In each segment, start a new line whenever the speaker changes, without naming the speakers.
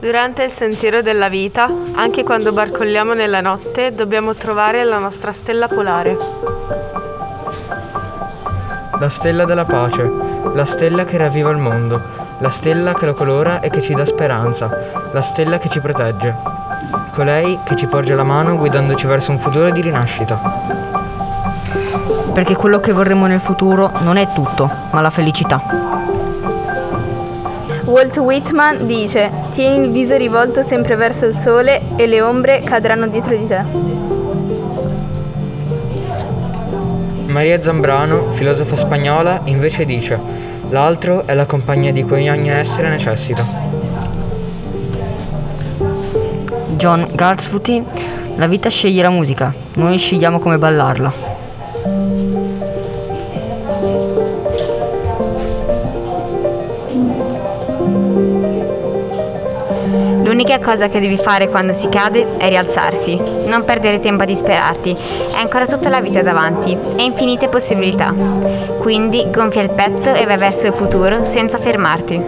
Durante il sentiero della vita, anche quando barcolliamo nella notte, dobbiamo trovare la nostra stella polare.
La stella della pace, la stella che ravviva il mondo, la stella che lo colora e che ci dà speranza, la stella che ci protegge. Colei che ci porge la mano guidandoci verso un futuro di rinascita.
Perché quello che vorremmo nel futuro non è tutto, ma la felicità.
Walt Whitman dice: Tieni il viso rivolto sempre verso il sole e le ombre cadranno dietro di te.
Maria Zambrano, filosofa spagnola, invece dice: L'altro è la compagnia di cui ogni essere necessita.
John Galsworthy, la vita sceglie la musica, noi scegliamo come ballarla.
L'unica cosa che devi fare quando si cade è rialzarsi, non perdere tempo a disperarti, hai ancora tutta la vita davanti e infinite possibilità. Quindi gonfia il petto e vai verso il futuro senza fermarti.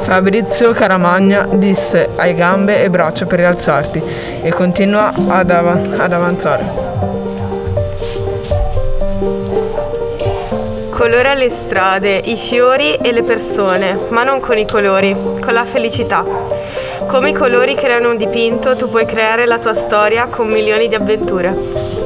Fabrizio Caramagna disse hai gambe e braccia per rialzarti e continua ad, av- ad avanzare.
Colora le strade, i fiori e le persone, ma non con i colori, con la felicità. Come i colori creano un dipinto, tu puoi creare la tua storia con milioni di avventure.